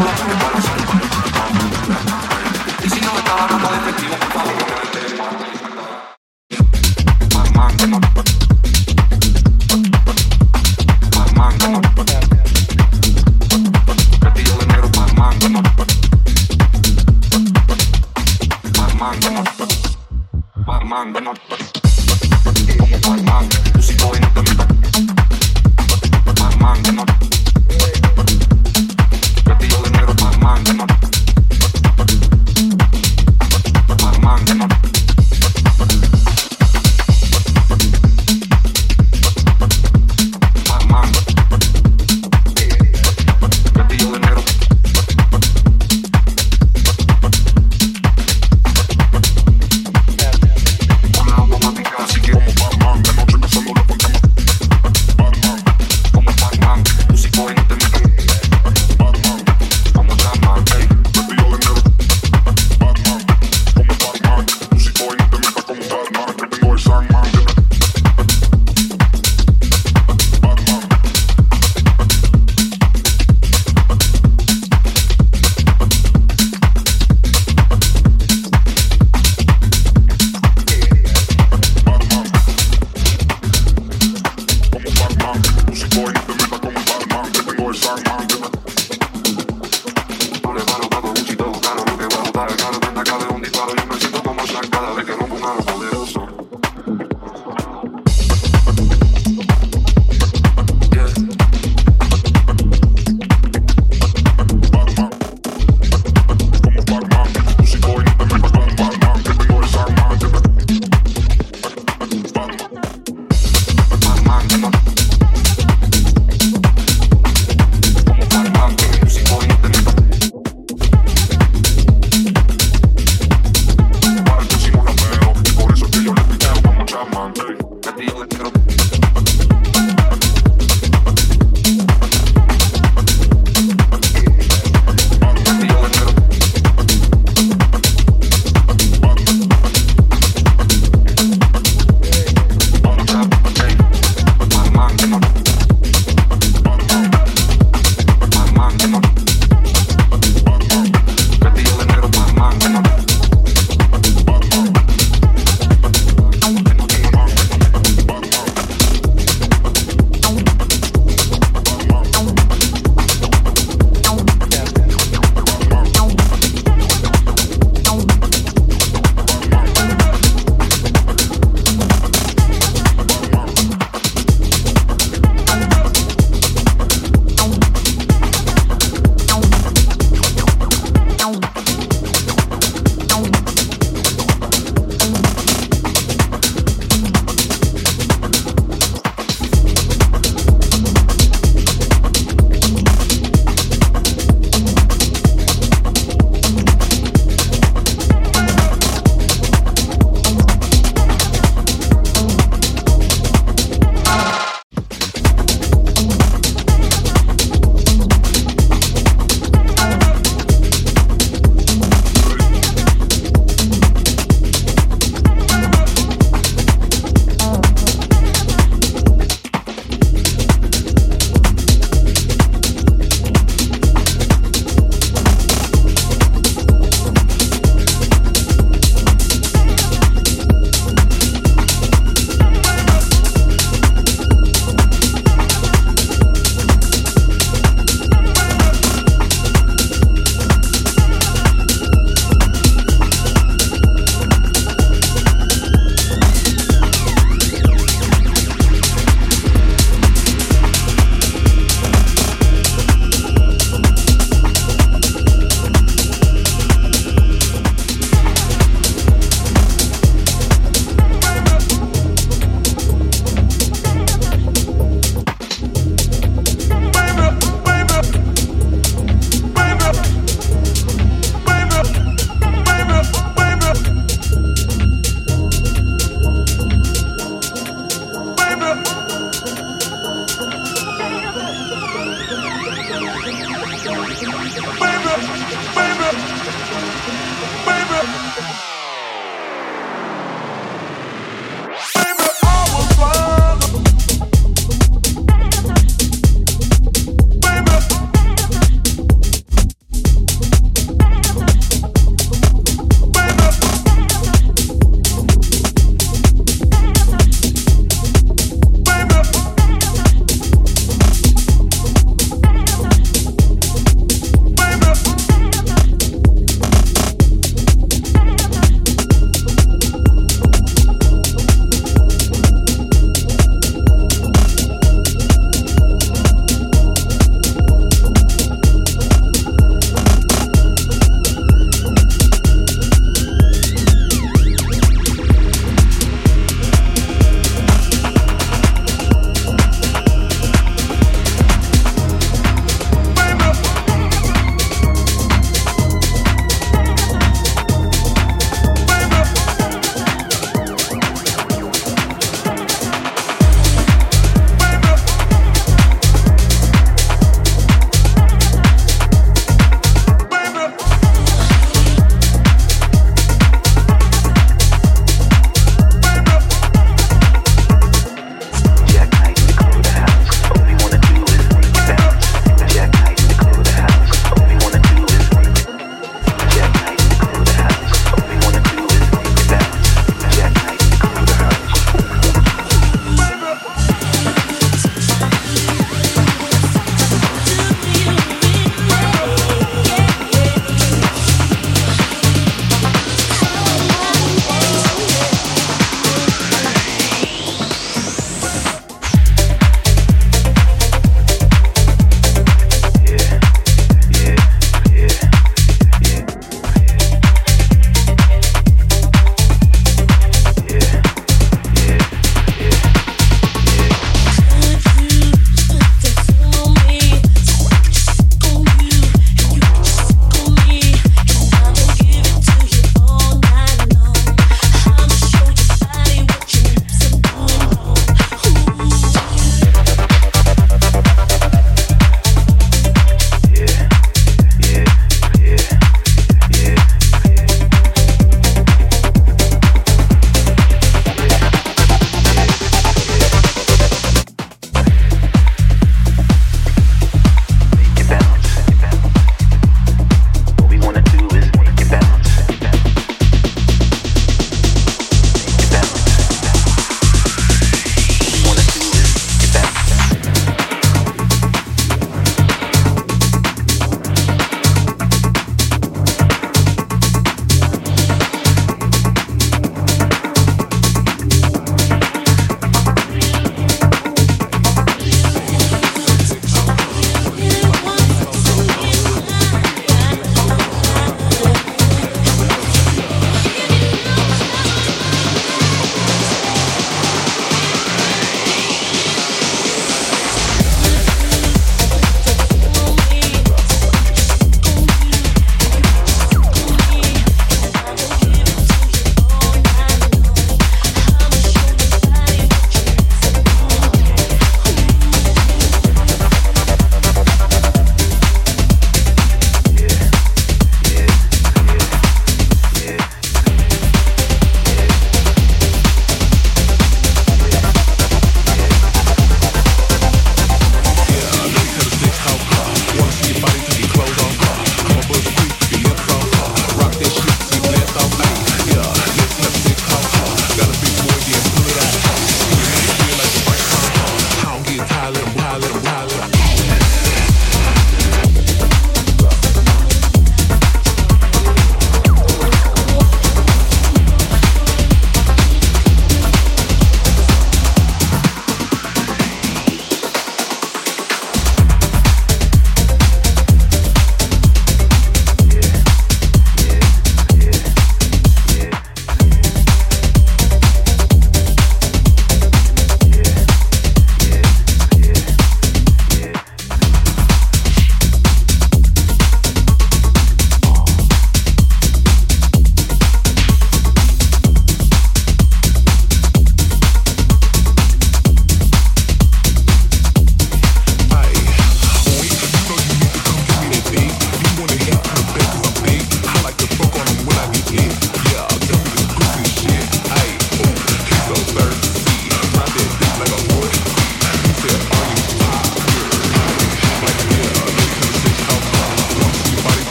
Thank you.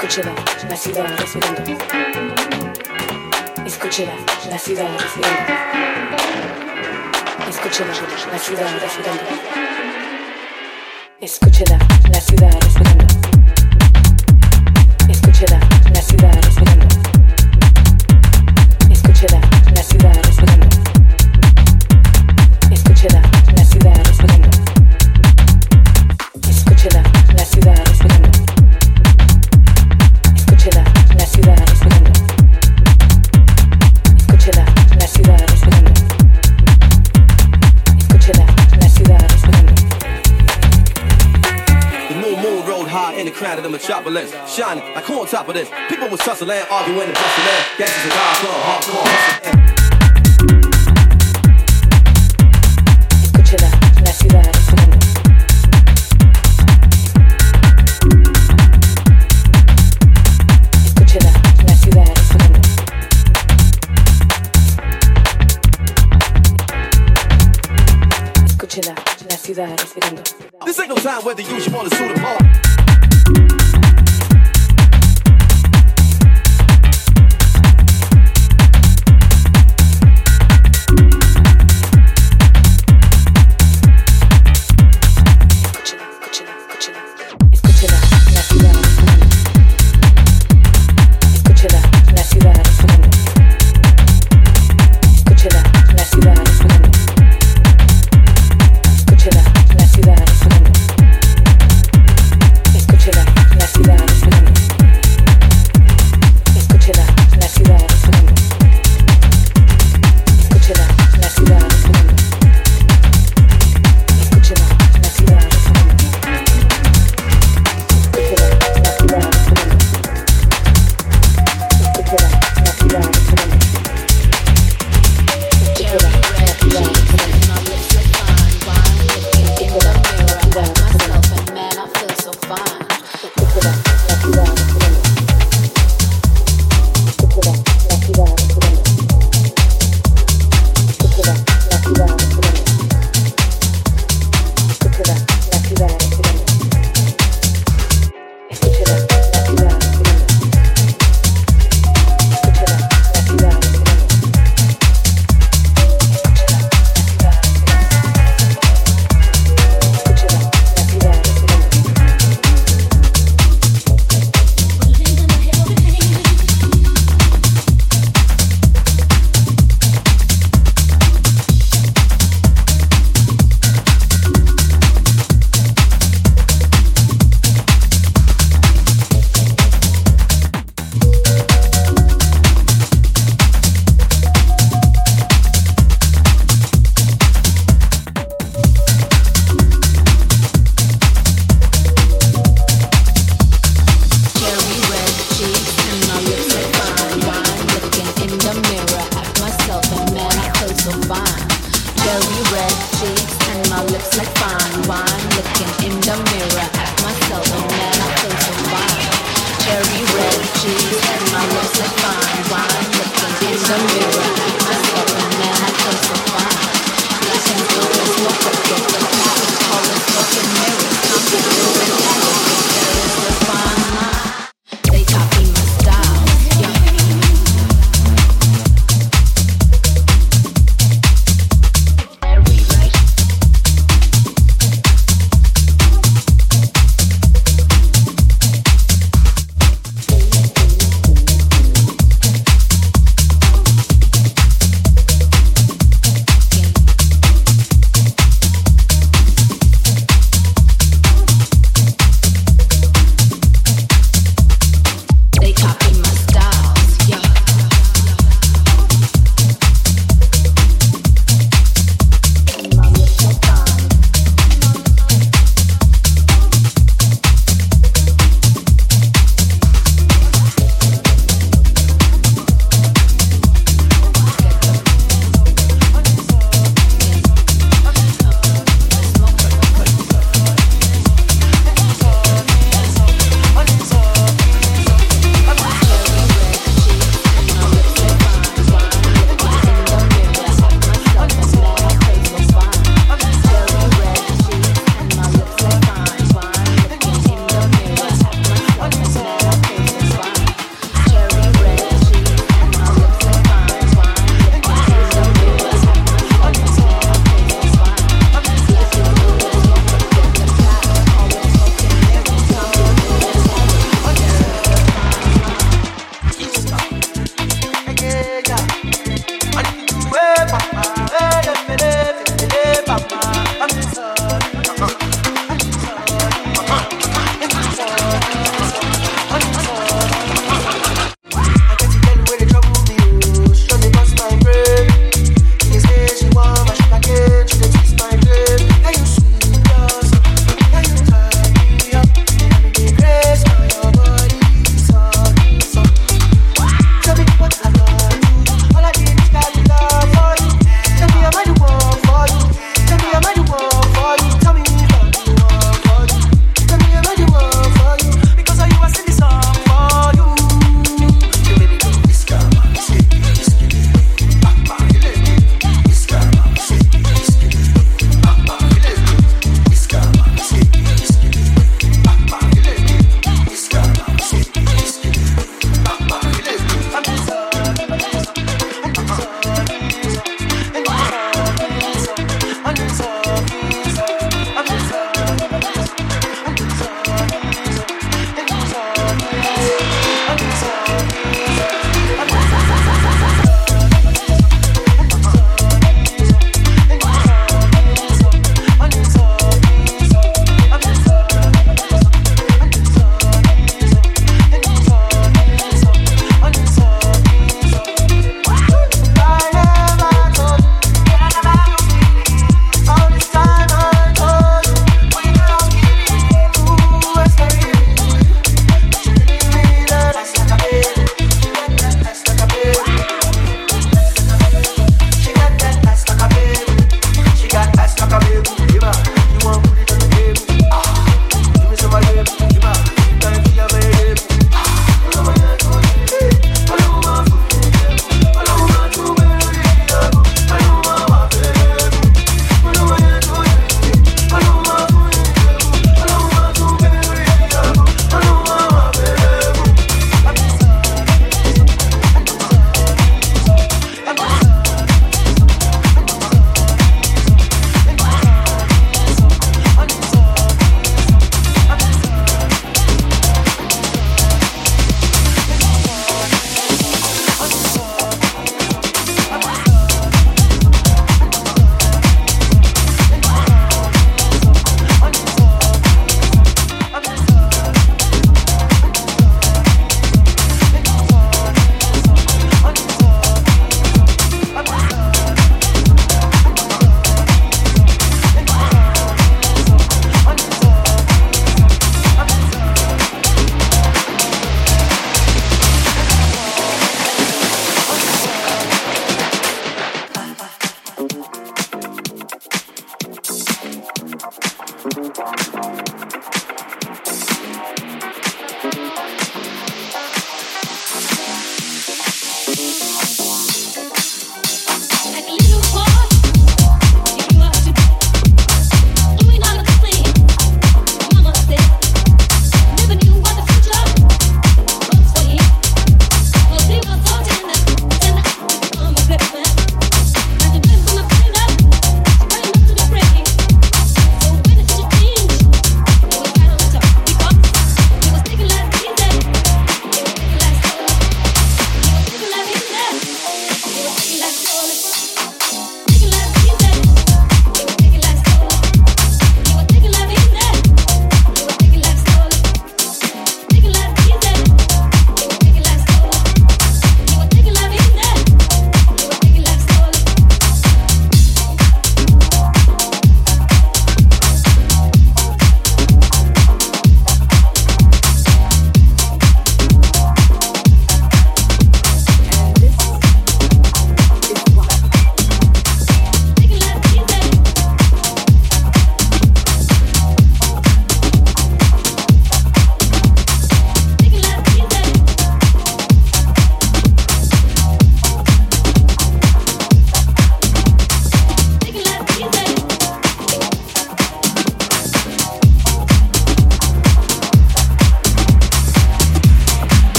Escúchela, la ciudad respirando. Escúchela, la ciudad respirando. Escúchela, la ciudad respirando. Escúchela, la ciudad respirando. marvelous. Shining like who on top of this? People was tussling, arguing and bustling. Gangsters and guys, hardcore hustling.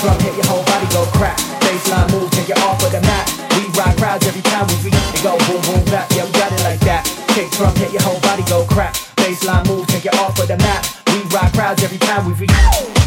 drum hit your whole body go crack. Baseline move, take you off of the map. We rock crowds every time we reach. and go boom boom back, yeah we got it like that. Kick drum hit your whole body go crack. Baseline move, take you off of the map. We rock crowds every time we reach.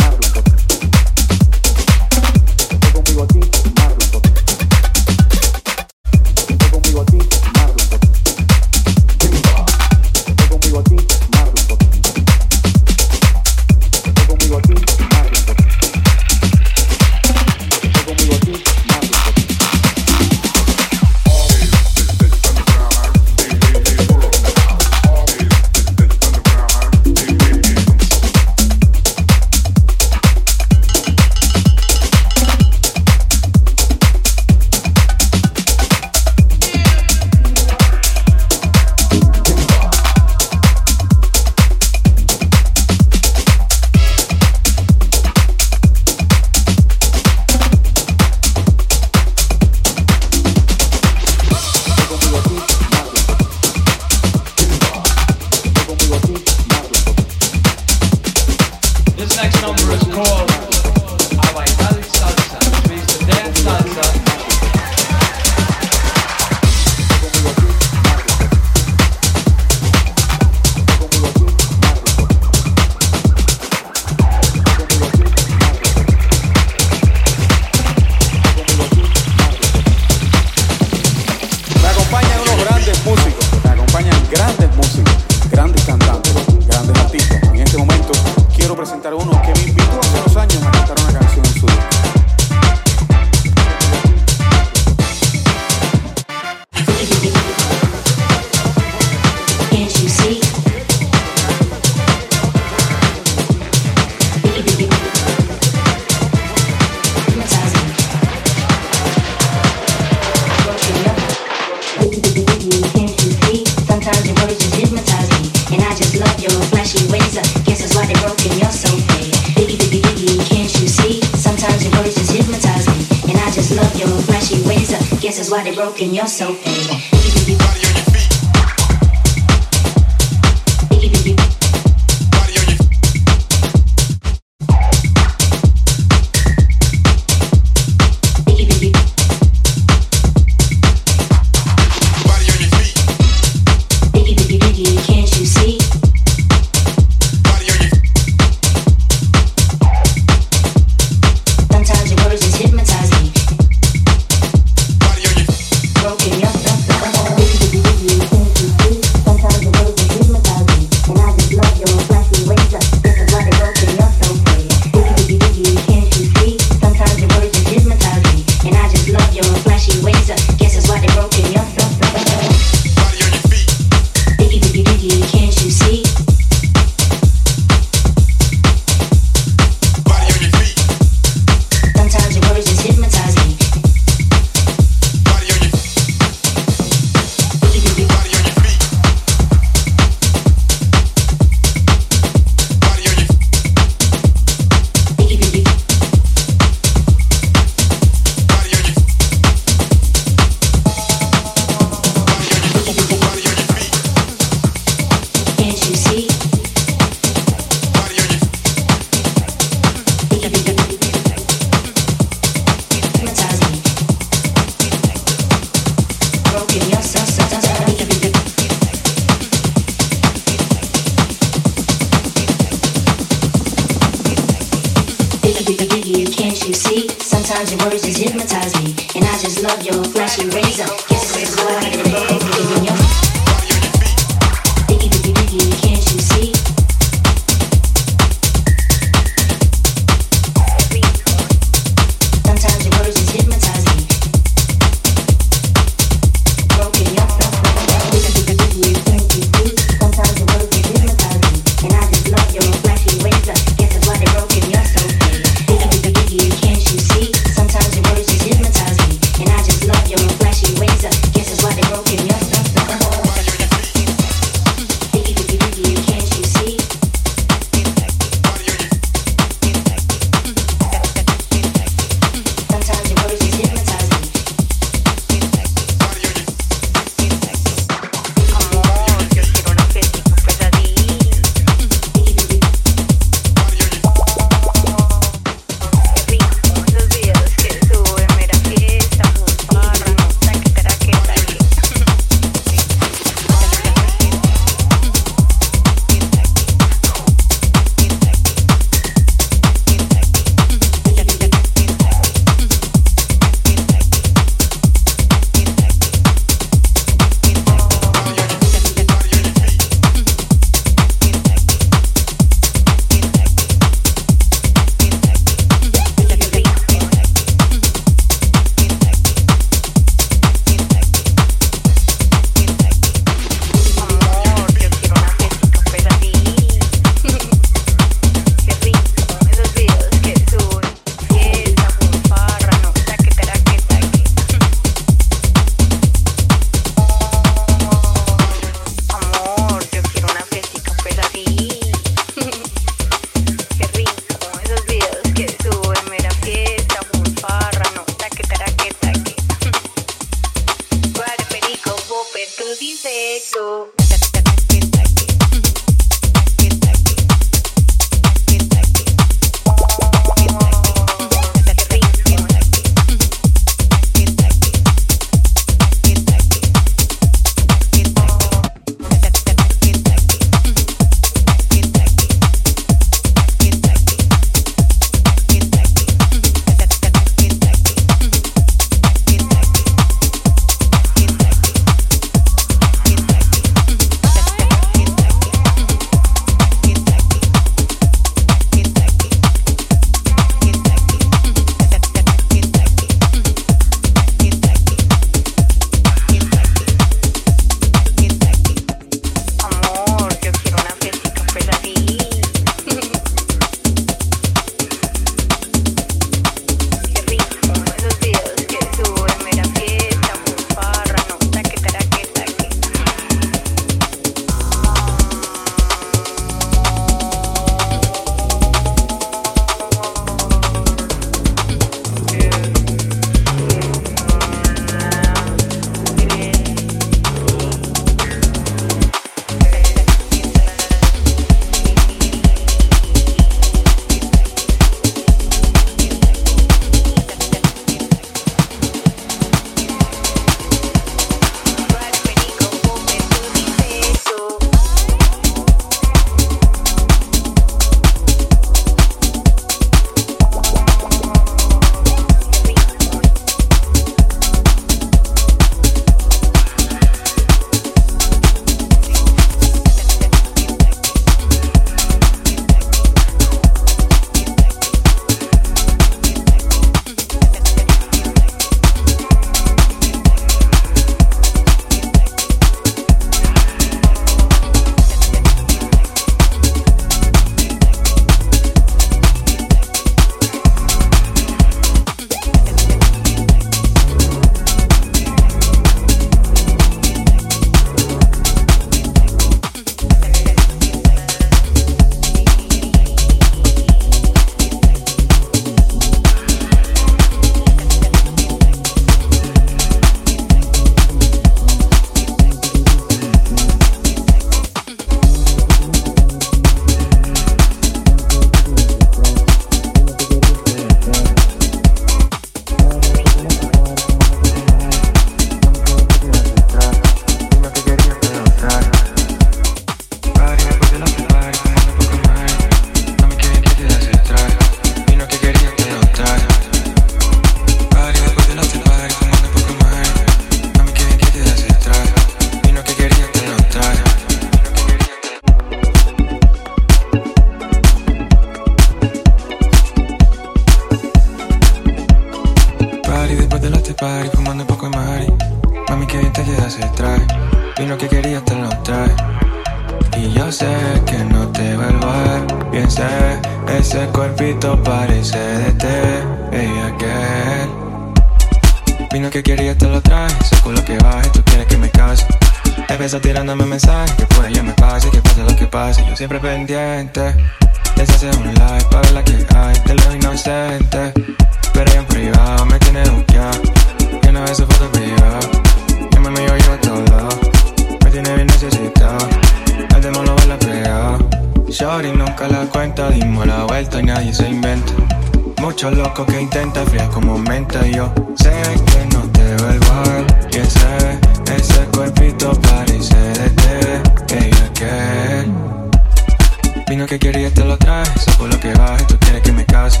lo que quiero te lo traje. Saco lo que baje, tú quieres que me case.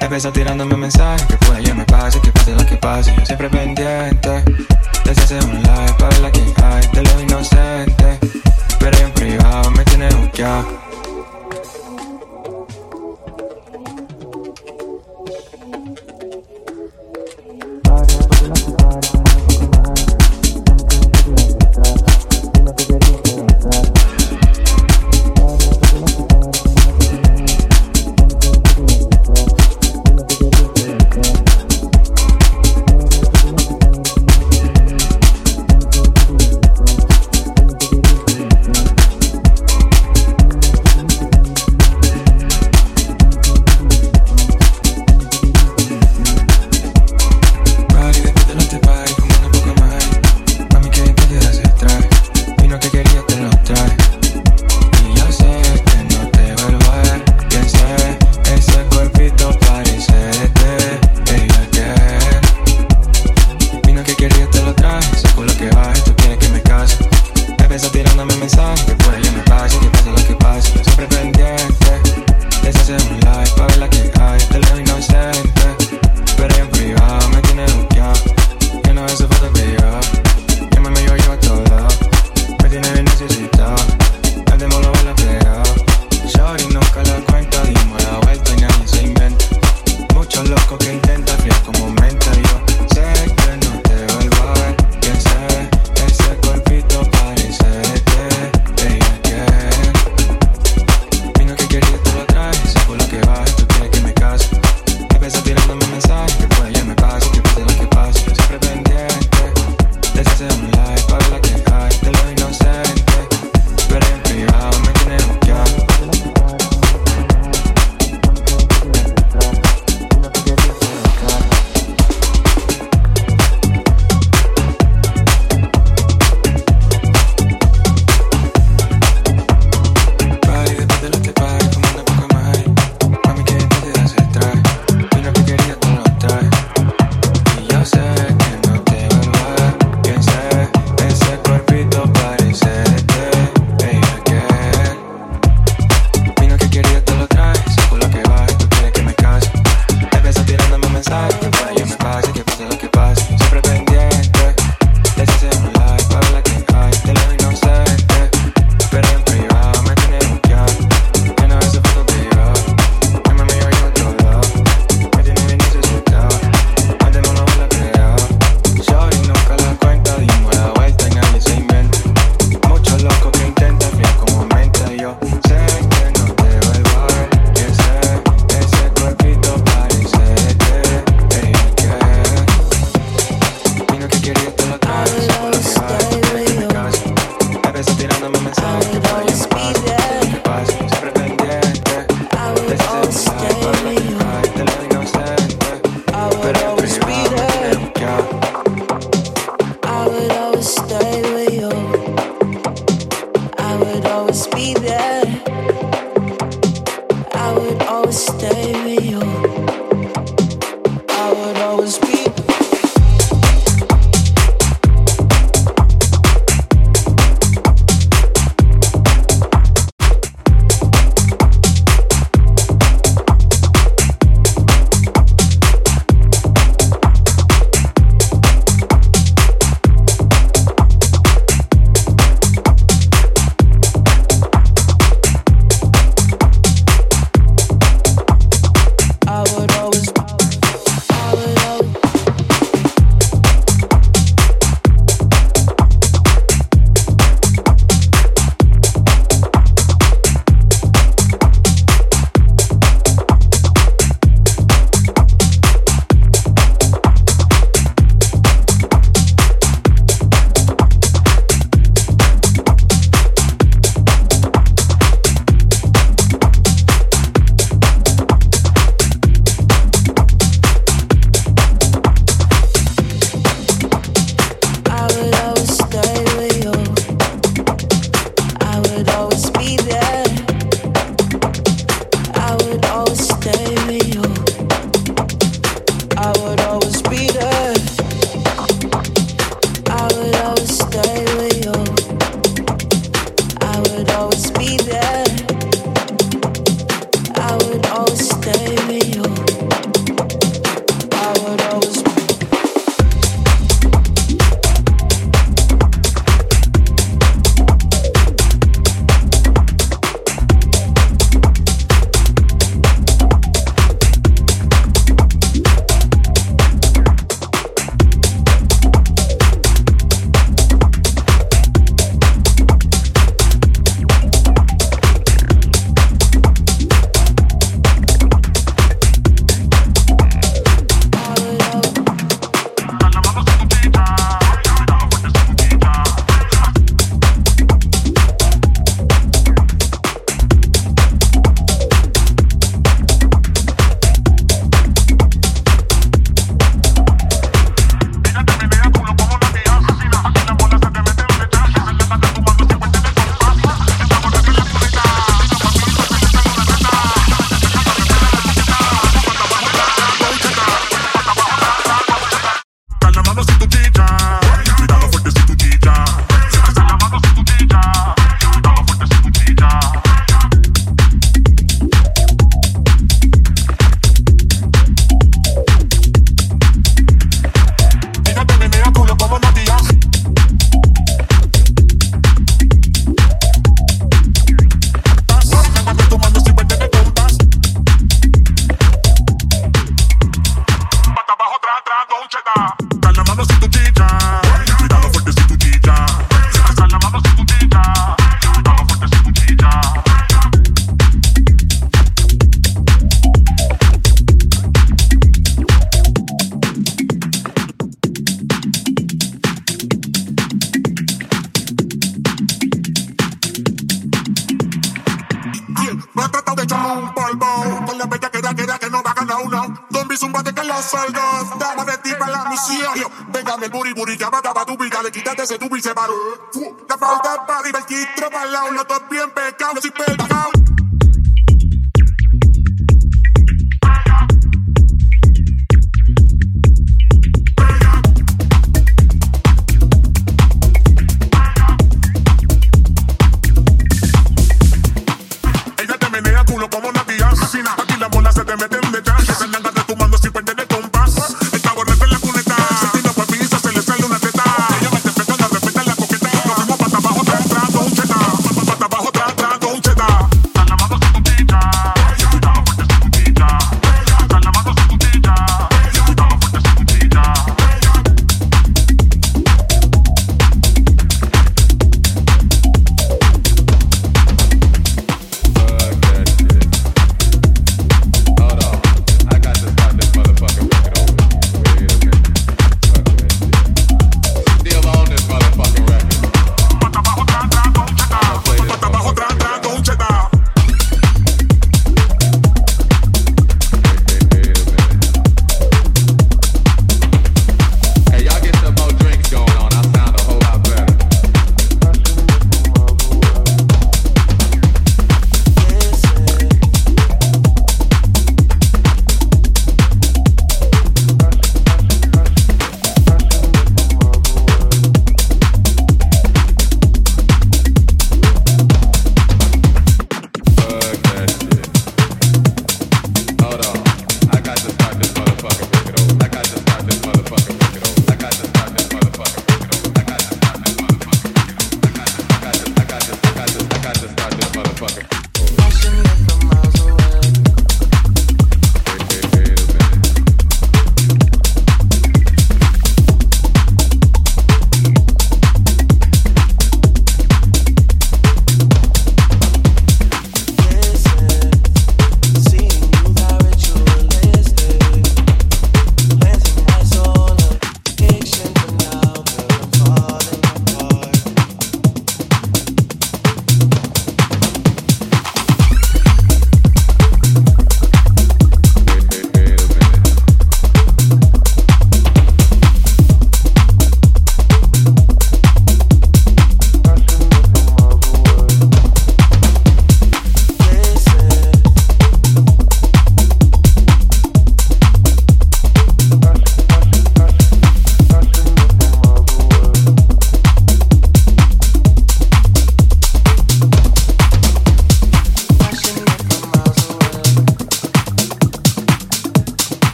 Empezó tirándome mensajes que puede yo me pase, que pase lo que pase. Yo siempre pendiente. Desde hace un live para la que hay de lo inocente. Pero en privado me tiene buqueado.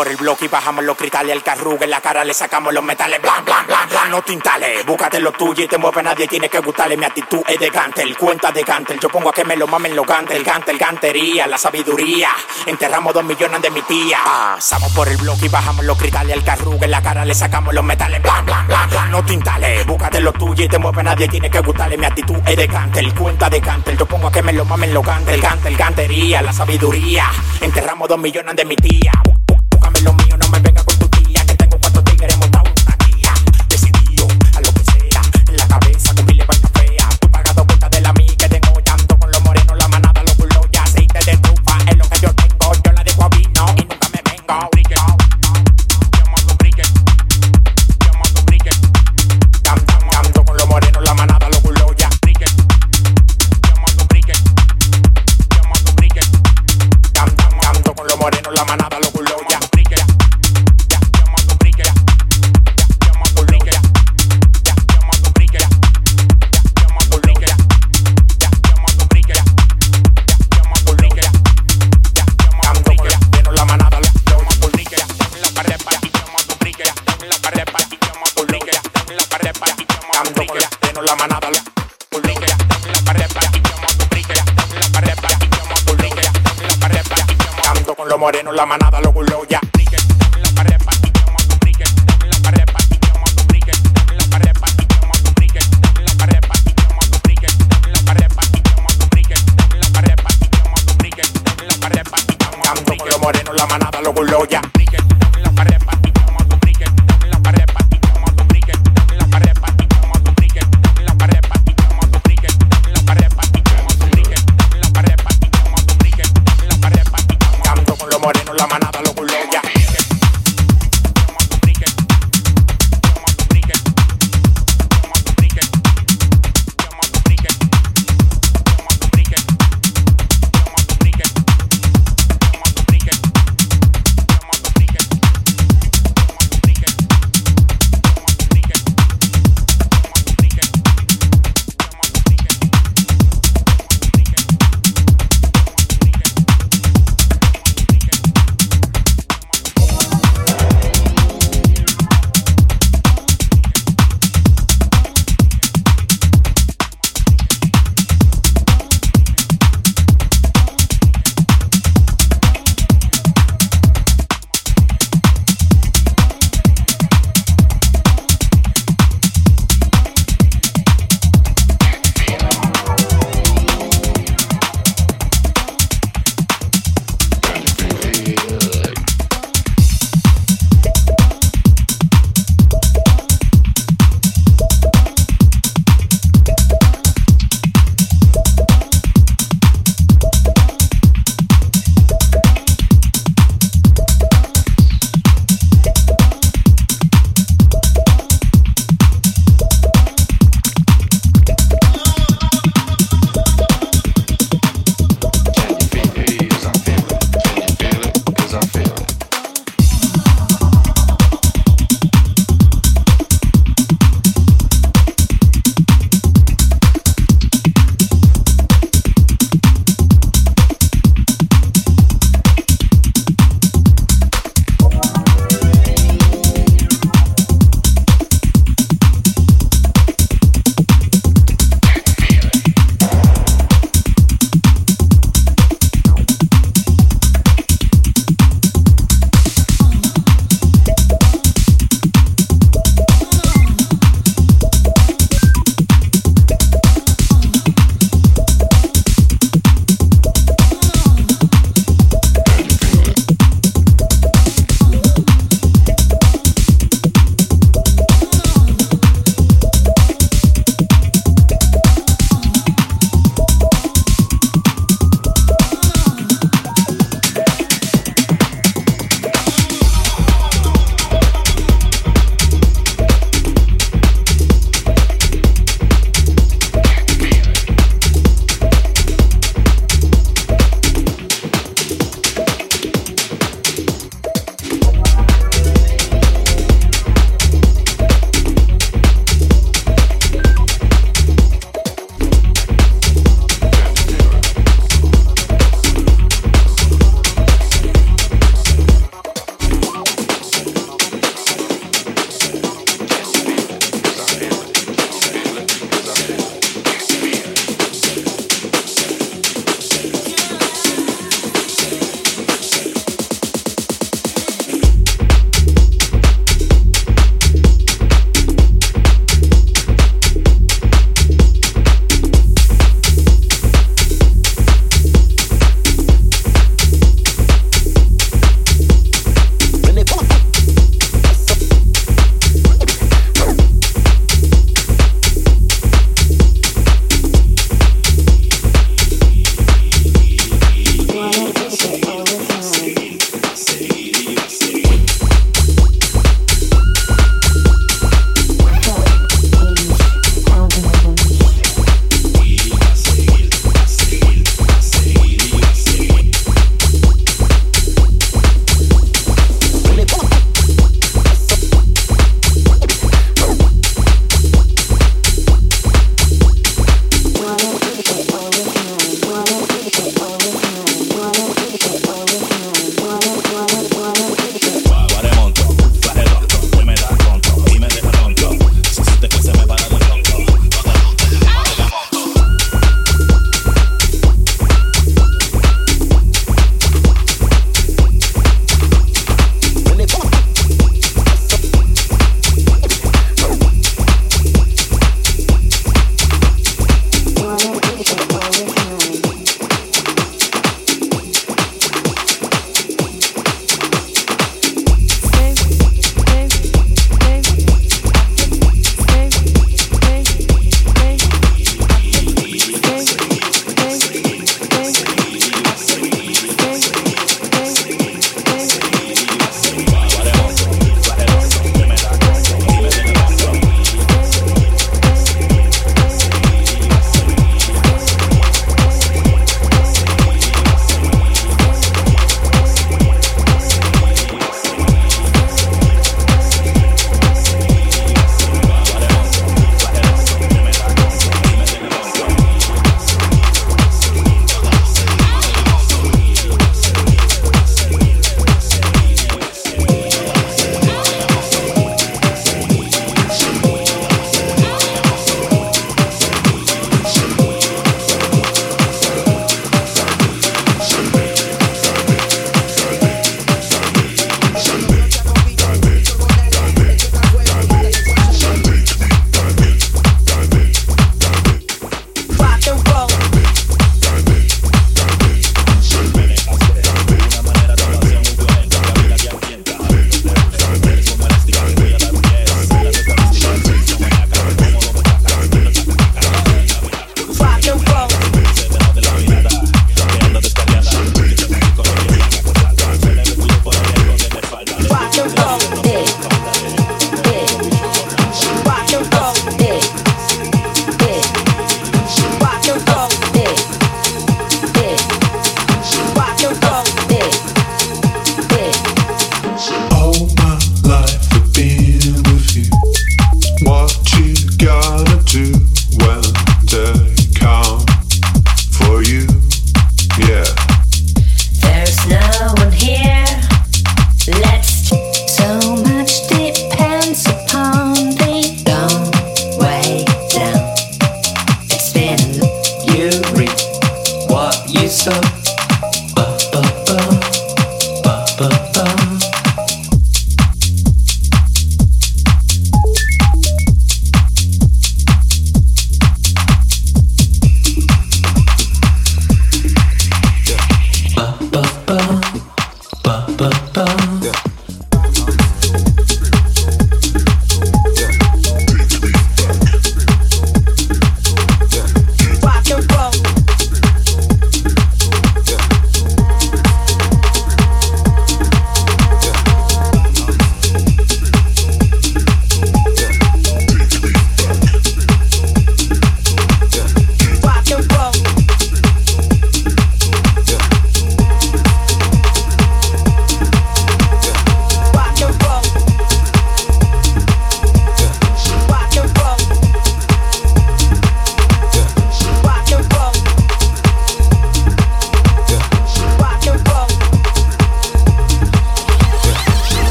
Por el bloque y bajamos los cristales al carrugue en la cara le sacamos los metales blan blan blan blan no tintales búscate lo tuyo y te mueve nadie tiene que gustarle mi actitud es de gantel cuenta de gantel yo pongo a que me lo mamen los gantel gantel gantería la sabiduría enterramos dos millones de mi tía pasamos por el bloque y bajamos los cristales al carrugue en la cara le sacamos los metales blan blan blan blan no tintales búscate lo tuyo y te mueve nadie tiene que gustarle mi actitud es de gantel cuenta de gantel yo pongo a que me lo mamen los gantel gantel gantería la sabiduría enterramos dos millones de mi tía Búscame lo